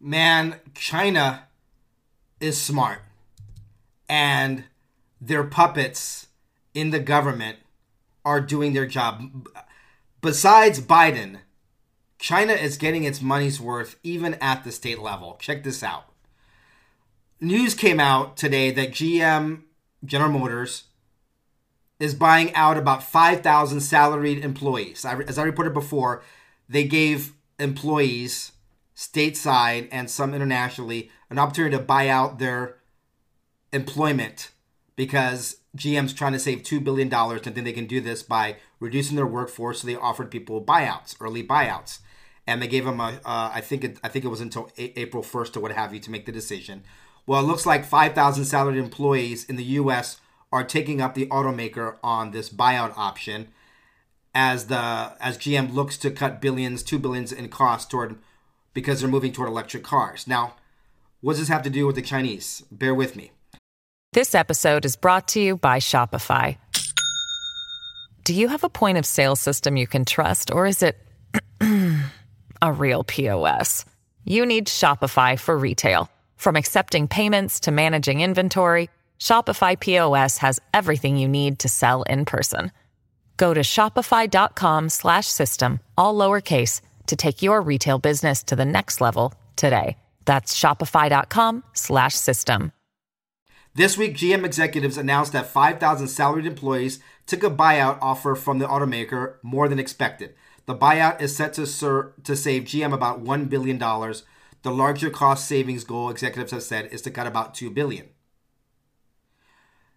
man, China is smart. And their puppets in the government are doing their job. Besides Biden, China is getting its money's worth even at the state level. Check this out. News came out today that GM, General Motors, is buying out about 5,000 salaried employees. As I reported before, they gave employees stateside and some internationally an opportunity to buy out their employment because GM's trying to save $2 billion and think they can do this by reducing their workforce. So they offered people buyouts, early buyouts. And they gave them a, uh, I think it, I think it was until a- April 1st or what have you to make the decision. Well, it looks like 5,000 salaried employees in the U.S. are taking up the automaker on this buyout option as the as GM looks to cut billions, two billions in costs toward because they're moving toward electric cars. Now, what does this have to do with the Chinese? Bear with me. This episode is brought to you by Shopify. Do you have a point of sale system you can trust, or is it a real POS? You need Shopify for retail. From accepting payments to managing inventory, Shopify POS has everything you need to sell in person. Go to shopify.com/system all lowercase to take your retail business to the next level today. That's shopify.com/system. This week, GM executives announced that 5,000 salaried employees took a buyout offer from the automaker more than expected. The buyout is set to, to save GM about $1 billion. The larger cost savings goal, executives have said, is to cut about 2 billion.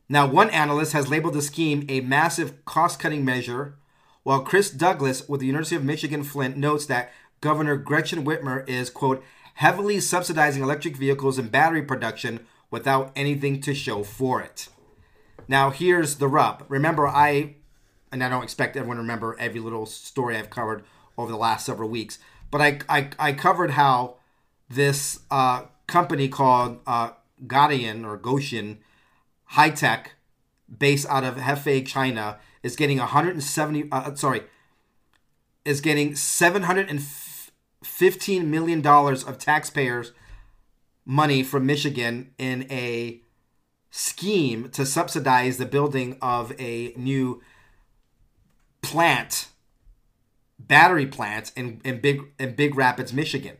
Now, one analyst has labeled the scheme a massive cost cutting measure, while Chris Douglas with the University of Michigan Flint notes that Governor Gretchen Whitmer is, quote, heavily subsidizing electric vehicles and battery production without anything to show for it. Now, here's the rub. Remember, I, and I don't expect everyone to remember every little story I've covered over the last several weeks, but I, I, I covered how this uh, company called uh, Godian or Gotion High Tech, based out of Hefei, China, is getting 170, uh, sorry, is getting 715 million dollars of taxpayers' money from Michigan in a scheme to subsidize the building of a new plant, battery plant in, in Big in Big Rapids, Michigan.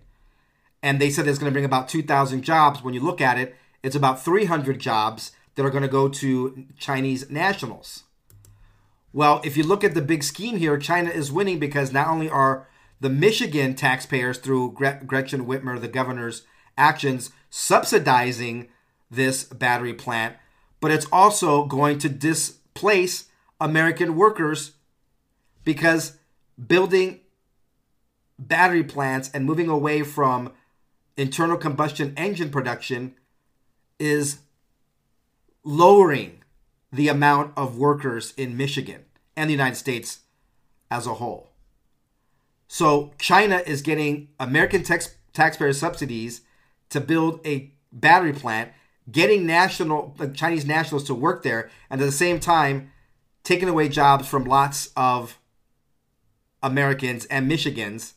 And they said it's going to bring about 2,000 jobs. When you look at it, it's about 300 jobs that are going to go to Chinese nationals. Well, if you look at the big scheme here, China is winning because not only are the Michigan taxpayers through Gretchen Whitmer, the governor's actions, subsidizing this battery plant, but it's also going to displace American workers because building battery plants and moving away from internal combustion engine production is lowering the amount of workers in Michigan and the United States as a whole. So China is getting American tax, taxpayer subsidies to build a battery plant, getting national Chinese nationals to work there, and at the same time taking away jobs from lots of Americans and Michigans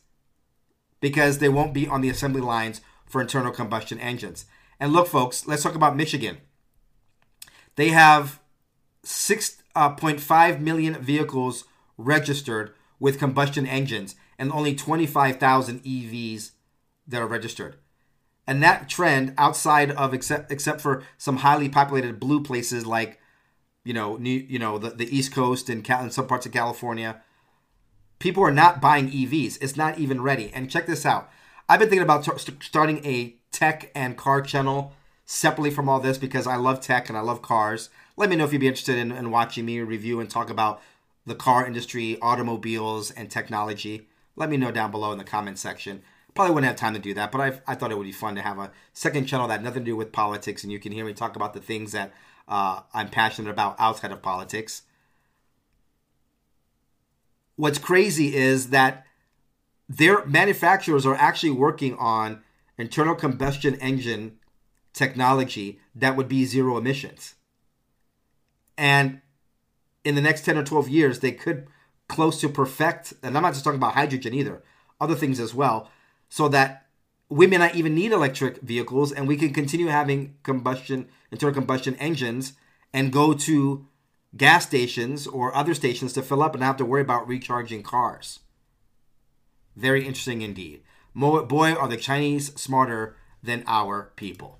because they won't be on the assembly lines for internal combustion engines. And look, folks, let's talk about Michigan. They have 6.5 uh, vehicles registered with combustion engines and only 25,000 EVs that are registered. And that trend, outside of except except for some highly populated blue places like, you know, New, you know the, the East Coast and, Cal- and some parts of California, people are not buying EVs. It's not even ready. And check this out. I've been thinking about t- starting a tech and car channel separately from all this because I love tech and I love cars. Let me know if you'd be interested in, in watching me review and talk about the car industry, automobiles, and technology. Let me know down below in the comment section. Probably wouldn't have time to do that, but I, I thought it would be fun to have a second channel that had nothing to do with politics, and you can hear me talk about the things that uh, I'm passionate about outside of politics. What's crazy is that their manufacturers are actually working on internal combustion engine technology that would be zero emissions. And in the next 10 or 12 years, they could close to perfect, and I'm not just talking about hydrogen either, other things as well, so that we may not even need electric vehicles and we can continue having combustion internal combustion engines and go to gas stations or other stations to fill up and not have to worry about recharging cars. Very interesting indeed. Boy, are the Chinese smarter than our people.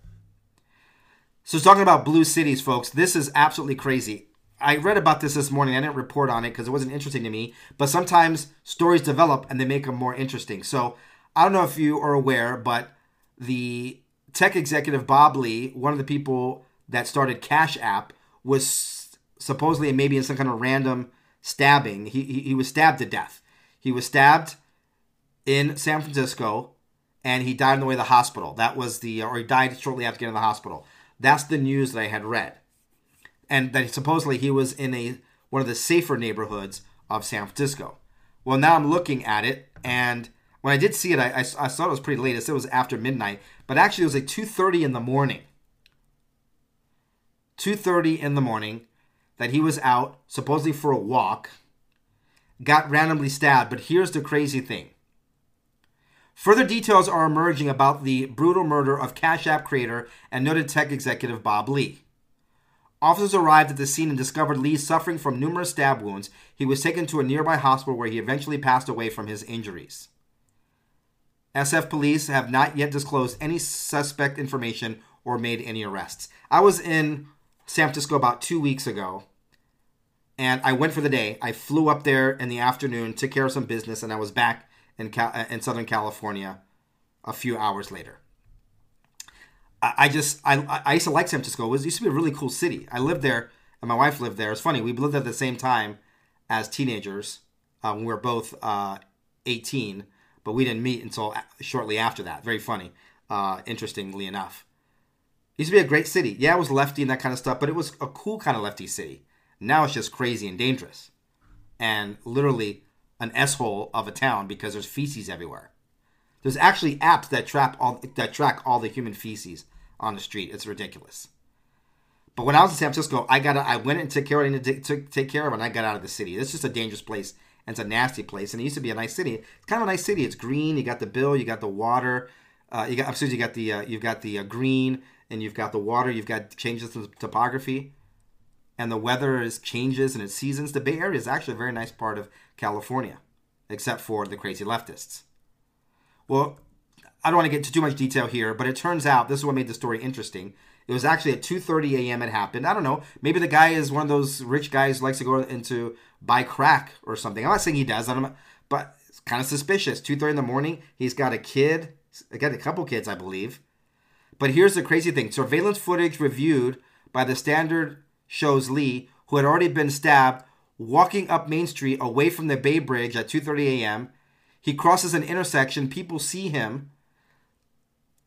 So, talking about blue cities, folks, this is absolutely crazy. I read about this this morning. I didn't report on it because it wasn't interesting to me. But sometimes stories develop and they make them more interesting. So, I don't know if you are aware, but the tech executive Bob Lee, one of the people that started Cash App, was supposedly maybe in some kind of random stabbing. He, he, he was stabbed to death. He was stabbed in San Francisco and he died on the way to the hospital. That was the, or he died shortly after getting to the hospital. That's the news that I had read. And that supposedly he was in a one of the safer neighborhoods of San Francisco. Well, now I'm looking at it and when I did see it, I, I, I thought it was pretty late. Said it was after midnight, but actually it was like 2.30 in the morning. 2.30 in the morning that he was out, supposedly for a walk, got randomly stabbed. But here's the crazy thing. Further details are emerging about the brutal murder of Cash App creator and noted tech executive Bob Lee. Officers arrived at the scene and discovered Lee suffering from numerous stab wounds. He was taken to a nearby hospital where he eventually passed away from his injuries. SF police have not yet disclosed any suspect information or made any arrests. I was in San Francisco about two weeks ago, and I went for the day. I flew up there in the afternoon, took care of some business, and I was back in Cal- uh, in Southern California a few hours later. I, I just I I used to like San Francisco. It, was, it used to be a really cool city. I lived there, and my wife lived there. It's funny. We lived at the same time as teenagers. Um, we were both uh, 18 but we didn't meet until shortly after that. Very funny, uh, interestingly enough. It used to be a great city. Yeah, it was lefty and that kind of stuff, but it was a cool kind of lefty city. Now it's just crazy and dangerous, and literally an s hole of a town because there's feces everywhere. There's actually apps that trap all that track all the human feces on the street. It's ridiculous. But when I was in San Francisco, I got I went and took care of it, took take care of, it, and I got out of the city. It's just a dangerous place and it's a nasty place. And it used to be a nice city. It's kind of a nice city. It's green. You got the bill. You got the water. Uh, you got. Excuse you got the. Uh, you've got the uh, green, and you've got the water. You've got changes in topography, and the weather is changes and its seasons. The Bay Area is actually a very nice part of California, except for the crazy leftists. Well, I don't want to get into too much detail here, but it turns out this is what made the story interesting. It was actually at 2:30 a.m. It happened. I don't know. Maybe the guy is one of those rich guys who likes to go into buy crack or something. I'm not saying he does, I'm, but it's kind of suspicious. 2:30 in the morning. He's got a kid. Got a couple kids, I believe. But here's the crazy thing: surveillance footage reviewed by the Standard shows Lee, who had already been stabbed, walking up Main Street away from the Bay Bridge at 2:30 a.m. He crosses an intersection. People see him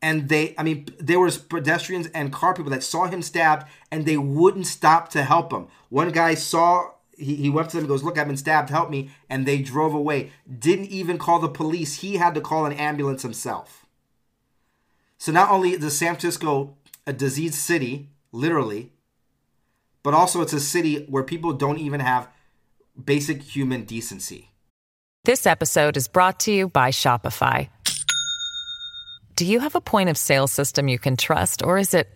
and they i mean there was pedestrians and car people that saw him stabbed and they wouldn't stop to help him one guy saw he, went to them and goes look i've been stabbed help me and they drove away didn't even call the police he had to call an ambulance himself so not only is san francisco a diseased city literally but also it's a city where people don't even have basic human decency this episode is brought to you by shopify do you have a point of sale system you can trust, or is it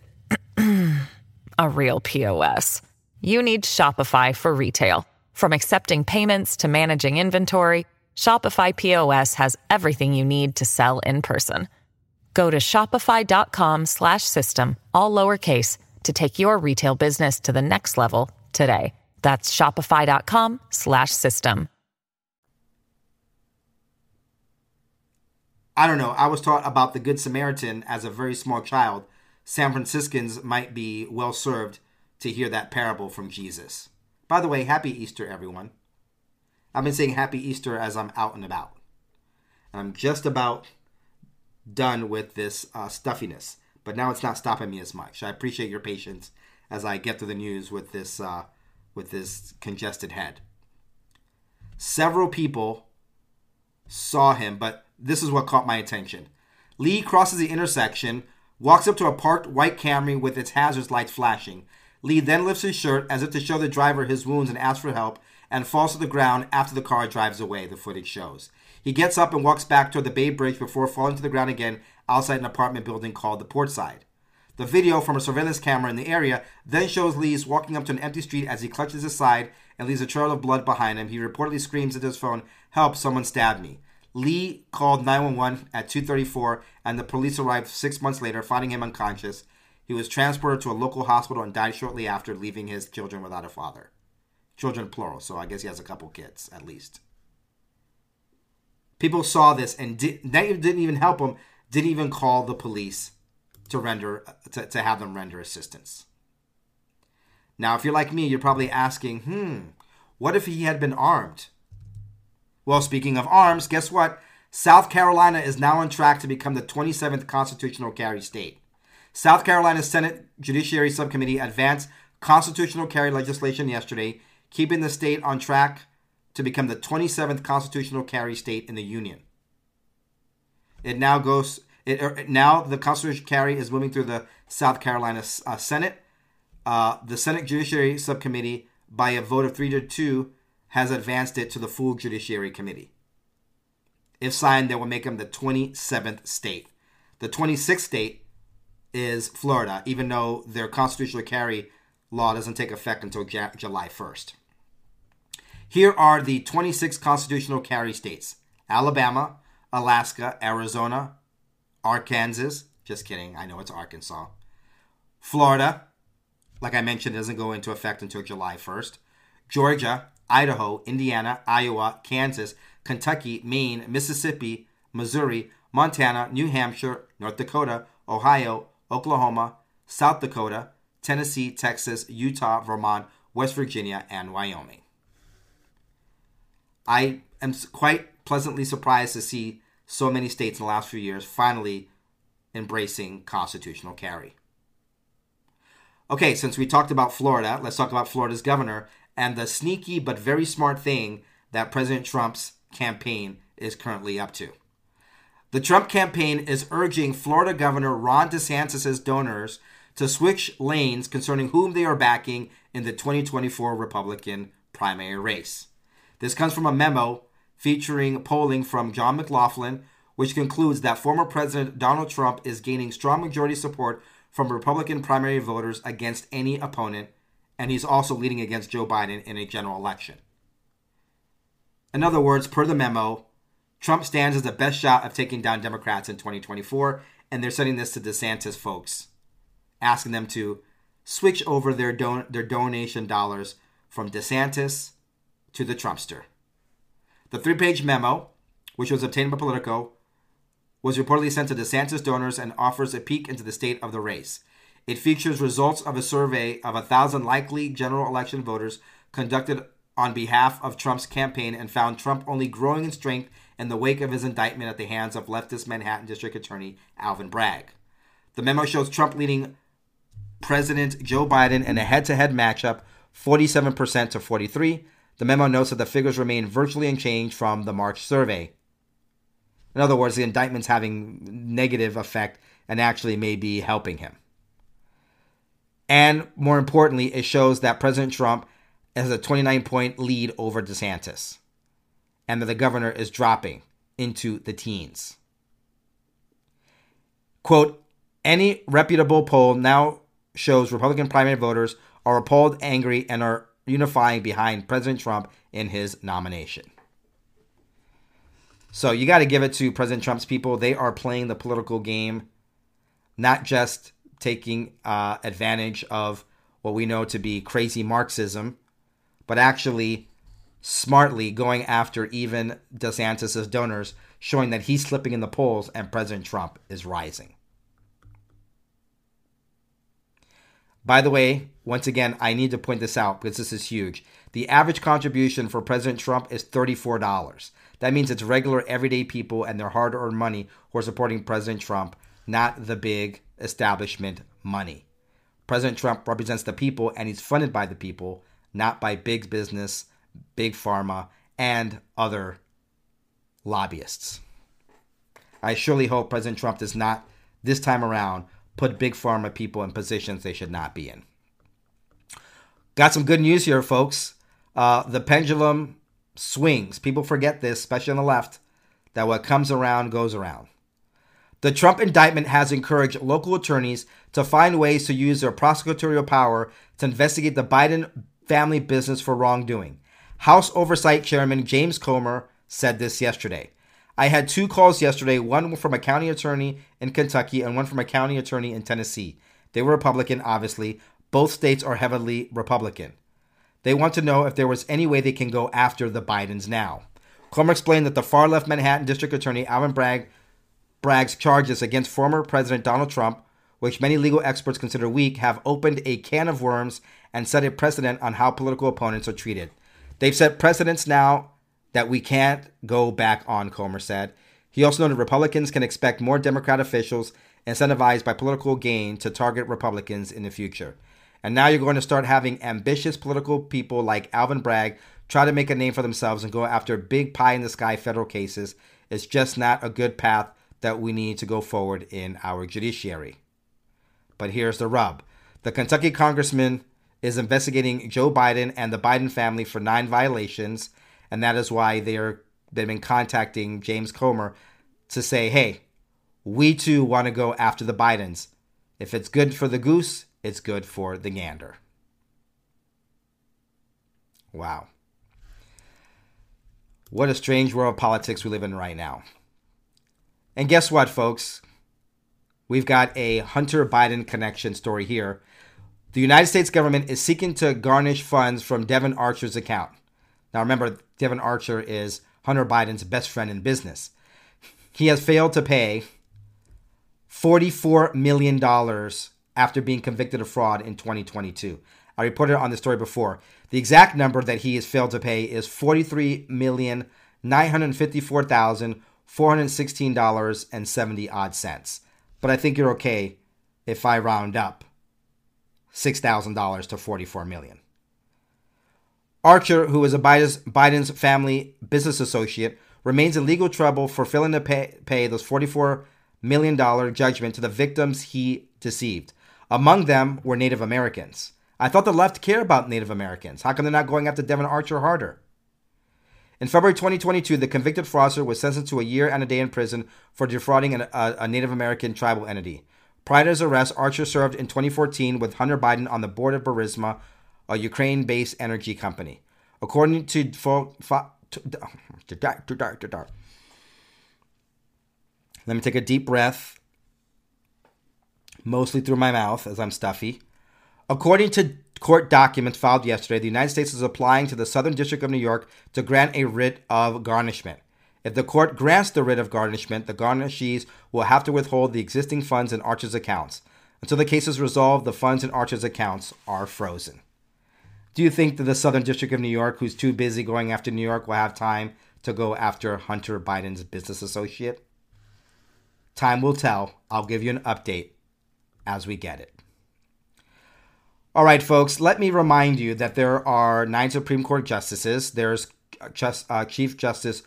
a real POS? You need Shopify for retail. From accepting payments to managing inventory, Shopify POS has everything you need to sell in person. Go to shopify.com/system all lowercase to take your retail business to the next level today. That's shopify.com slash system. I don't know. I was taught about the Good Samaritan as a very small child. San Franciscans might be well served to hear that parable from Jesus. By the way, happy Easter, everyone. I've been saying happy Easter as I'm out and about. And I'm just about done with this uh, stuffiness, but now it's not stopping me as much. I appreciate your patience as I get through the news with this uh, with this congested head. Several people saw him, but this is what caught my attention. Lee crosses the intersection, walks up to a parked white Camry with its hazards lights flashing. Lee then lifts his shirt as if to show the driver his wounds and asks for help and falls to the ground after the car drives away, the footage shows. He gets up and walks back toward the Bay Bridge before falling to the ground again outside an apartment building called the Portside. The video from a surveillance camera in the area then shows Lee's walking up to an empty street as he clutches his side and leaves a trail of blood behind him. He reportedly screams into his phone, "Help! Someone stabbed me!" Lee called 911 at 2:34, and the police arrived six months later, finding him unconscious. He was transported to a local hospital and died shortly after, leaving his children without a father. Children plural, so I guess he has a couple kids at least. People saw this and did, didn't even help him. Didn't even call the police to render to, to have them render assistance. Now, if you're like me, you're probably asking, hmm, what if he had been armed? Well, speaking of arms, guess what? South Carolina is now on track to become the 27th constitutional carry state. South Carolina's Senate Judiciary Subcommittee advanced constitutional carry legislation yesterday, keeping the state on track to become the 27th constitutional carry state in the union. It now goes it, er, now the constitutional carry is moving through the South Carolina uh, Senate. Uh, the Senate Judiciary Subcommittee, by a vote of three to two, has advanced it to the full Judiciary Committee. If signed, that will make them the 27th state. The 26th state is Florida, even though their constitutional carry law doesn't take effect until J- July 1st. Here are the 26 constitutional carry states Alabama, Alaska, Arizona, Arkansas. Just kidding. I know it's Arkansas. Florida, like I mentioned, doesn't go into effect until July 1st. Georgia, Idaho, Indiana, Iowa, Kansas, Kentucky, Maine, Mississippi, Missouri, Montana, New Hampshire, North Dakota, Ohio, Oklahoma, South Dakota, Tennessee, Texas, Utah, Vermont, West Virginia, and Wyoming. I am quite pleasantly surprised to see so many states in the last few years finally embracing constitutional carry. Okay, since we talked about Florida, let's talk about Florida's governor and the sneaky but very smart thing that President Trump's campaign is currently up to. The Trump campaign is urging Florida Governor Ron DeSantis' donors to switch lanes concerning whom they are backing in the 2024 Republican primary race. This comes from a memo featuring polling from John McLaughlin, which concludes that former President Donald Trump is gaining strong majority support from Republican primary voters against any opponent, and he's also leading against Joe Biden in a general election. In other words, per the memo, Trump stands as the best shot of taking down Democrats in 2024, and they're sending this to DeSantis folks, asking them to switch over their don- their donation dollars from DeSantis to the Trumpster. The three page memo, which was obtained by Politico, was reportedly sent to DeSantis donors and offers a peek into the state of the race. It features results of a survey of a thousand likely general election voters conducted on behalf of Trump's campaign and found Trump only growing in strength in the wake of his indictment at the hands of leftist Manhattan District Attorney Alvin Bragg. The memo shows Trump leading President Joe Biden in a head-to-head matchup 47% to 43. The memo notes that the figures remain virtually unchanged from the March survey. In other words, the indictment's having negative effect and actually may be helping him. And more importantly, it shows that President Trump has a 29 point lead over DeSantis and that the governor is dropping into the teens. Quote, any reputable poll now shows Republican primary voters are appalled, angry, and are unifying behind President Trump in his nomination. So you got to give it to President Trump's people. They are playing the political game, not just taking uh, advantage of what we know to be crazy Marxism, but actually smartly going after even DeSantis' donors, showing that he's slipping in the polls and President Trump is rising. By the way, once again, I need to point this out because this is huge. The average contribution for President Trump is $34. That means it's regular, everyday people and their hard earned money who are supporting President Trump, not the big establishment money. President Trump represents the people and he's funded by the people, not by big business, big pharma, and other lobbyists. I surely hope President Trump does not, this time around, put big pharma people in positions they should not be in. Got some good news here, folks. Uh, the pendulum swings. People forget this, especially on the left, that what comes around goes around. The Trump indictment has encouraged local attorneys to find ways to use their prosecutorial power to investigate the Biden family business for wrongdoing. House Oversight Chairman James Comer said this yesterday. I had two calls yesterday, one from a county attorney in Kentucky and one from a county attorney in Tennessee. They were Republican, obviously. Both states are heavily Republican. They want to know if there was any way they can go after the Bidens now. Comer explained that the far left Manhattan District Attorney Alvin Bragg Bragg's charges against former President Donald Trump, which many legal experts consider weak, have opened a can of worms and set a precedent on how political opponents are treated. They've set precedents now that we can't go back on, Comer said. He also noted Republicans can expect more Democrat officials incentivized by political gain to target Republicans in the future. And now you're going to start having ambitious political people like Alvin Bragg try to make a name for themselves and go after big pie in the sky federal cases. It's just not a good path that we need to go forward in our judiciary. But here's the rub the Kentucky congressman is investigating Joe Biden and the Biden family for nine violations, and that is why they're they've been contacting James Comer to say, hey, we too want to go after the Bidens. If it's good for the goose, it's good for the gander. Wow. What a strange world of politics we live in right now. And guess what, folks? We've got a Hunter Biden connection story here. The United States government is seeking to garnish funds from Devon Archer's account. Now, remember, Devon Archer is Hunter Biden's best friend in business. He has failed to pay $44 million after being convicted of fraud in 2022. I reported on the story before. The exact number that he has failed to pay is $43,954,000. $416.70 odd cents. But I think you're okay if I round up $6,000 to 44 million. Archer, who is a Biden's family business associate, remains in legal trouble for failing to pay, pay those $44 million judgment to the victims he deceived. Among them were Native Americans. I thought the left cared about Native Americans. How come they're not going after Devon Archer harder? In February 2022, the convicted fraudster was sentenced to a year and a day in prison for defrauding an, a, a, Native American tribal entity. Prior to his arrest, Archer served in 2014 with Hunter Biden on the board of Burisma, a Ukraine based energy company. According to. Let me take a deep breath, mostly through my mouth as I'm stuffy. According to court documents filed yesterday, the United States is applying to the Southern District of New York to grant a writ of garnishment. If the court grants the writ of garnishment, the garnishees will have to withhold the existing funds in Archer's accounts. Until the case is resolved, the funds in Archer's accounts are frozen. Do you think that the Southern District of New York, who's too busy going after New York, will have time to go after Hunter Biden's business associate? Time will tell. I'll give you an update as we get it. All right, folks, let me remind you that there are nine Supreme Court justices. There's just, uh, Chief Justice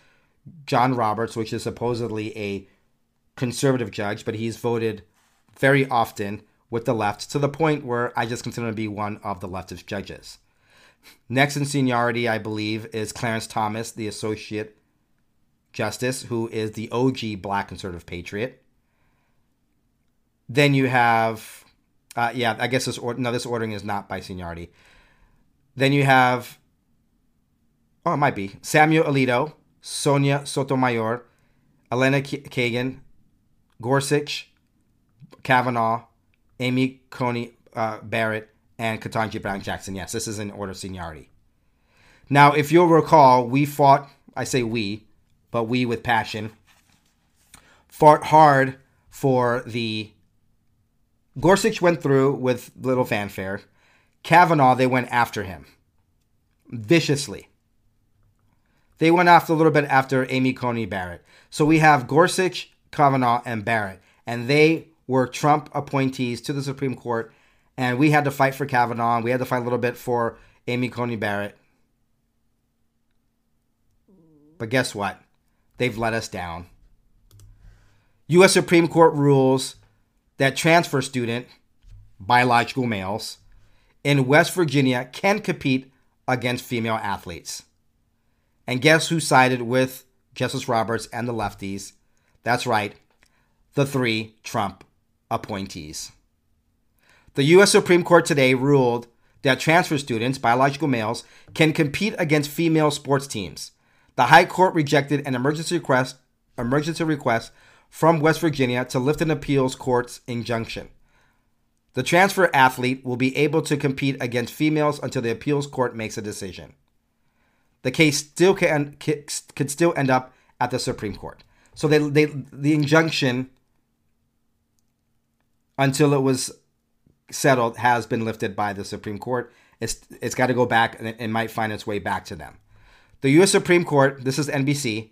John Roberts, which is supposedly a conservative judge, but he's voted very often with the left to the point where I just consider him to be one of the leftist judges. Next in seniority, I believe, is Clarence Thomas, the Associate Justice, who is the OG Black conservative patriot. Then you have uh, yeah, I guess this or- no, this ordering is not by seniority. Then you have, oh, it might be Samuel Alito, Sonia Sotomayor, Elena Kagan, Gorsuch, Kavanaugh, Amy Coney uh, Barrett, and Ketanji Brown Jackson. Yes, this is in order of seniority. Now, if you'll recall, we fought, I say we, but we with passion, fought hard for the Gorsuch went through with little fanfare. Kavanaugh, they went after him viciously. They went after a little bit after Amy Coney Barrett. So we have Gorsuch, Kavanaugh, and Barrett, and they were Trump appointees to the Supreme Court. And we had to fight for Kavanaugh, we had to fight a little bit for Amy Coney Barrett. But guess what? They've let us down. U.S. Supreme Court rules that transfer student, biological males, in West Virginia can compete against female athletes. And guess who sided with Justice Roberts and the lefties? That's right, the three Trump appointees. The U.S. Supreme Court today ruled that transfer students, biological males, can compete against female sports teams. The High Court rejected an emergency request, emergency request from West Virginia to lift an appeals court's injunction. The transfer athlete will be able to compete against females until the appeals court makes a decision. The case still can could still end up at the Supreme Court. So they, they the injunction until it was settled has been lifted by the Supreme Court. It's it's got to go back and it, it might find its way back to them. The U.S. Supreme Court, this is NBC,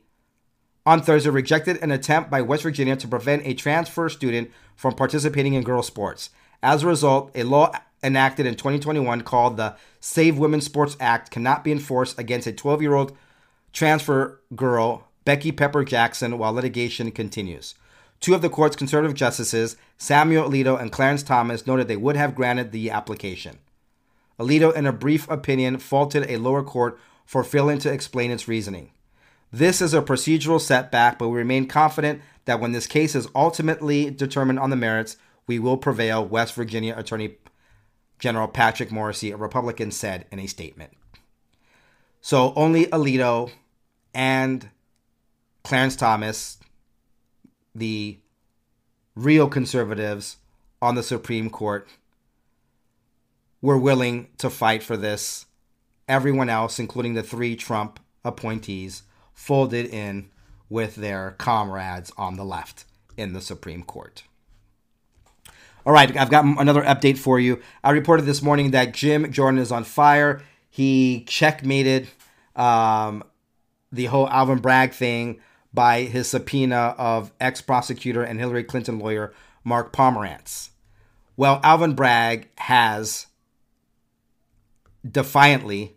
on Thursday rejected an attempt by West Virginia to prevent a transfer student from participating in girls' sports. As a result, a law enacted in 2021 called the Save Women's Sports Act cannot be enforced against a 12 year old transfer girl, Becky Pepper Jackson, while litigation continues. Two of the court's conservative justices, Samuel Alito and Clarence Thomas, noted they would have granted the application. Alito, in a brief opinion, faulted a lower court for failing to explain its reasoning. This is a procedural setback, but we remain confident that when this case is ultimately determined on the merits, we will prevail, West Virginia Attorney General Patrick Morrisey, a Republican, said in a statement. So only Alito and Clarence Thomas, the real conservatives on the Supreme Court, were willing to fight for this. Everyone else, including the three Trump appointees, folded in with their comrades on the left in the Supreme Court. All right, I've got another update for you. I reported this morning that Jim Jordan is on fire. He checkmated um, the whole Alvin Bragg thing by his subpoena of ex prosecutor and Hillary Clinton lawyer Mark Pomerantz. Well, Alvin Bragg has defiantly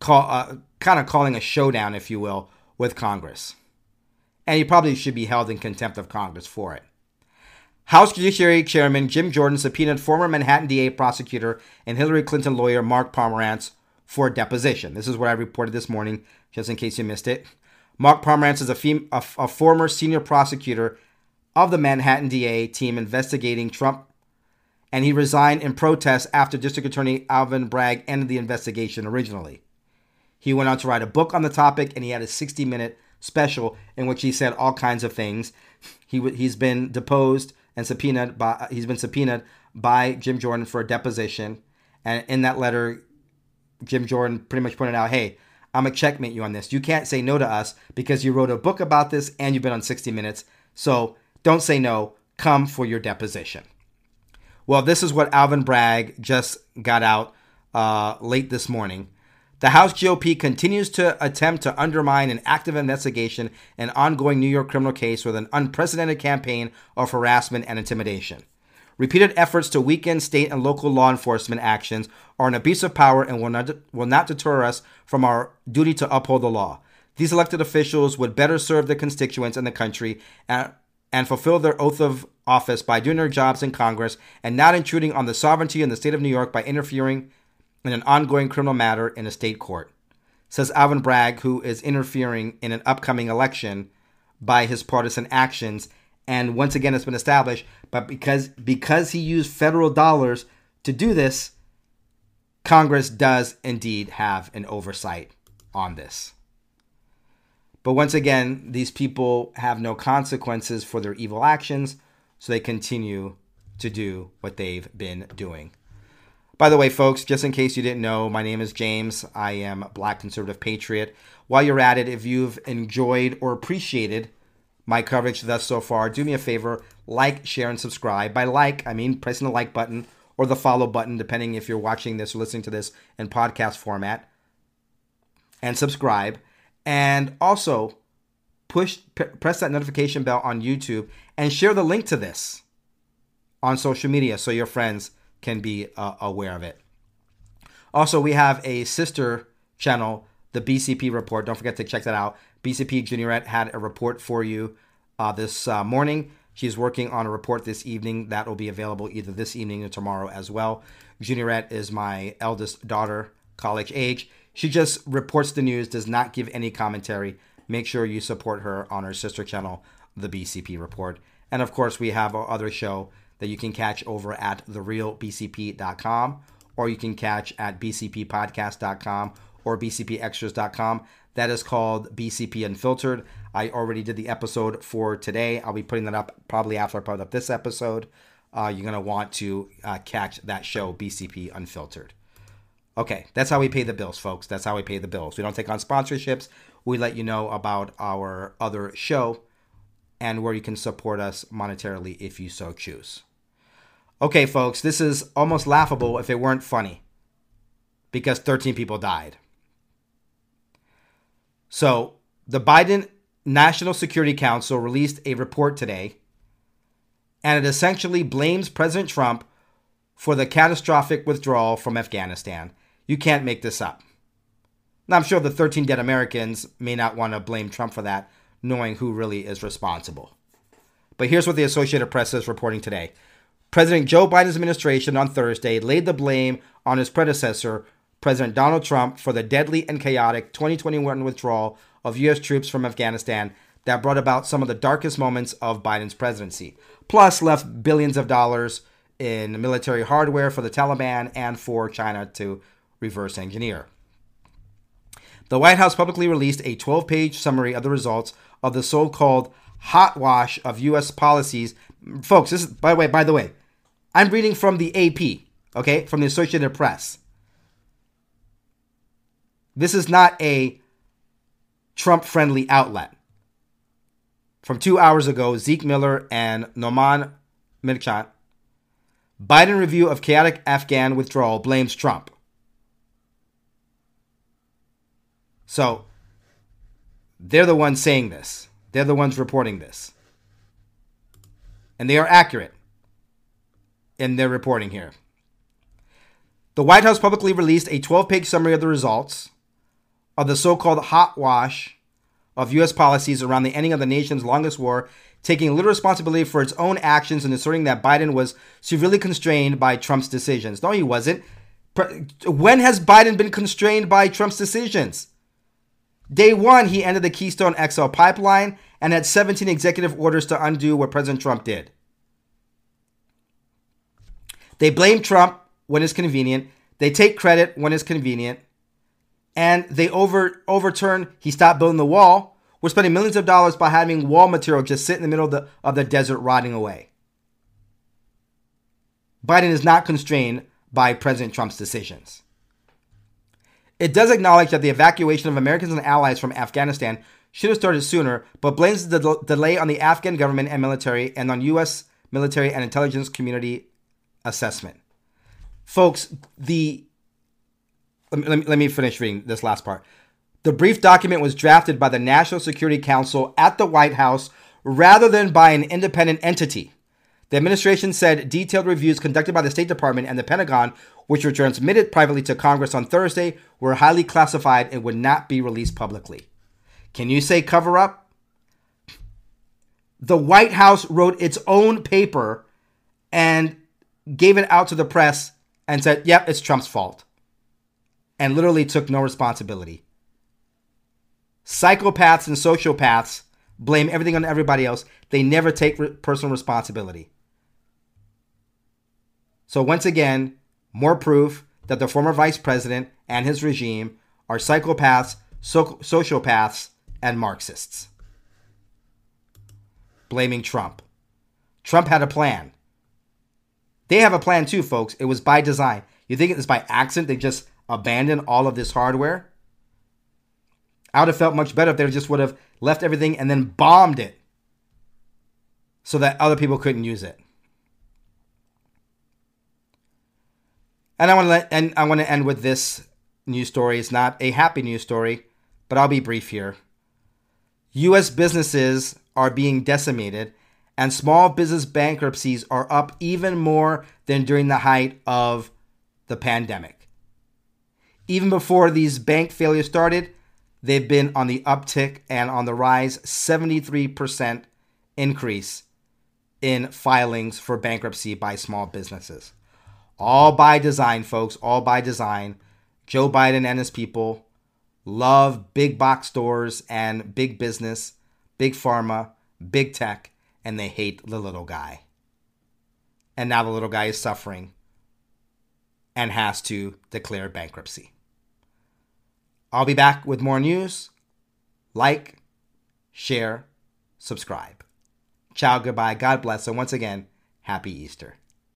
call, uh, kind of calling a showdown, if you will, with Congress. And he probably should be held in contempt of Congress for it. House Judiciary Chairman Jim Jordan subpoenaed former Manhattan DA prosecutor and Hillary Clinton lawyer Mark Pomerantz for deposition. This is what I reported this morning, just in case you missed it. Mark Pomerantz is a, fem- a, a former senior prosecutor of the Manhattan DA team investigating Trump, and he resigned in protest after District Attorney Alvin Bragg ended the investigation originally. He went on to write a book on the topic, and he had a 60 minute special in which he said all kinds of things. He, he's been deposed and subpoenaed by he's been subpoenaed by Jim Jordan for a deposition. And in that letter, Jim Jordan pretty much pointed out, hey, I'm gonna checkmate you on this. You can't say no to us because you wrote a book about this and you've been on 60 Minutes. So don't say no. Come for your deposition. Well, this is what Alvin Bragg just got out uh, late this morning. The House GOP continues to attempt to undermine an active investigation and ongoing New York criminal case with an unprecedented campaign of harassment and intimidation. Repeated efforts to weaken state and local law enforcement actions are an abuse of power and will not, will not deter us from our duty to uphold the law. These elected officials would better serve their constituents and the country and, and fulfill their oath of office by doing their jobs in Congress and not intruding on the sovereignty in the state of New York by interfering in an ongoing criminal matter in a state court, says Alvin Bragg, who is interfering in an upcoming election by his partisan actions. And once again, it's been established, but because because he used federal dollars to do this, Congress does indeed have an oversight on this. But once again, these people have no consequences for their evil actions, so they continue to do what they've been doing. By the way, folks, just in case you didn't know, my name is James. I am Black Conservative Patriot. While you're at it, if you've enjoyed or appreciated my coverage thus so far, do me a favor, like, share, and subscribe. By like, I mean pressing the like button or the follow button, depending if you're watching this or listening to this in podcast format. And subscribe. And also, push p- press that notification bell on YouTube and share the link to this on social media so your friends can be uh, aware of it. Also, we have a sister channel, the BCP Report. Don't forget to check that out. BCP Juniorette had a report for you uh, this uh, morning. She's working on a report this evening that will be available either this evening or tomorrow as well. Juniorette is my eldest daughter, college age. She just reports the news, does not give any commentary. Make sure you support her on her sister channel, the BCP Report. And of course, we have our other show that you can catch over at therealbcp.com or you can catch at bcppodcast.com or bcpextras.com. That is called BCP Unfiltered. I already did the episode for today. I'll be putting that up probably after I put up this episode. Uh, you're going to want to uh, catch that show, BCP Unfiltered. Okay, that's how we pay the bills, folks. That's how we pay the bills. We don't take on sponsorships. We let you know about our other show and where you can support us monetarily if you so choose. Okay, folks, this is almost laughable if it weren't funny because 13 people died. So, the Biden National Security Council released a report today, and it essentially blames President Trump for the catastrophic withdrawal from Afghanistan. You can't make this up. Now, I'm sure the 13 dead Americans may not want to blame Trump for that, knowing who really is responsible. But here's what the Associated Press is reporting today President Joe Biden's administration on Thursday laid the blame on his predecessor, President Donald Trump, for the deadly and chaotic 2021 withdrawal of U.S. troops from Afghanistan that brought about some of the darkest moments of Biden's presidency, plus left billions of dollars in military hardware for the Taliban and for China to reverse engineer. The White House publicly released a 12 page summary of the results of the so called hot wash of U.S. policies. Folks, this is, by the way, by the way, I'm reading from the AP, okay, from the Associated Press. This is not a Trump friendly outlet. From two hours ago, Zeke Miller and Nomaan Merchant. Biden review of chaotic Afghan withdrawal blames Trump. So, they're the ones saying this. They're the ones reporting this. And they are accurate in their reporting here. The White House publicly released a 12 page summary of the results of the so called hot wash of U.S. policies around the ending of the nation's longest war, taking little responsibility for its own actions and asserting that Biden was severely constrained by Trump's decisions. No, he wasn't. When has Biden been constrained by Trump's decisions? Day one, he ended the Keystone XL pipeline and had 17 executive orders to undo what President Trump did. They blame Trump when it's convenient. They take credit when it's convenient. And they over overturn, he stopped building the wall. We're spending millions of dollars by having wall material just sit in the middle of the, of the desert rotting away. Biden is not constrained by President Trump's decisions. It does acknowledge that the evacuation of Americans and allies from Afghanistan should have started sooner, but blames the del- delay on the Afghan government and military and on U.S. military and intelligence community assessment. Folks, the let me, let me finish reading this last part. The brief document was drafted by the National Security Council at the White House rather than by an independent entity. The administration said detailed reviews conducted by the State Department and the Pentagon, which were transmitted privately to Congress on Thursday, were highly classified and would not be released publicly. Can you say cover up? The White House wrote its own paper and gave it out to the press and said, yep, it's Trump's fault. And literally took no responsibility. Psychopaths and sociopaths blame everything on everybody else. They never take re- personal responsibility. So, once again, more proof that the former vice president and his regime are psychopaths, so- sociopaths, and Marxists. Blaming Trump. Trump had a plan. They have a plan too, folks. It was by design. You think it was by accident they just abandoned all of this hardware? I would have felt much better if they just would have left everything and then bombed it so that other people couldn't use it. And I want to let, and I want to end with this news story. It's not a happy news story, but I'll be brief here. U.S. businesses are being decimated and small business bankruptcies are up even more than during the height of the pandemic. Even before these bank failures started, they've been on the uptick and on the rise 73% increase in filings for bankruptcy by small businesses. All by design, folks, all by design. Joe Biden and his people love big box stores and big business, big pharma, big tech and they hate the little guy. And now the little guy is suffering and has to declare bankruptcy. I'll be back with more news. Like, share, subscribe. Ciao, goodbye, God bless, and once again, happy Easter.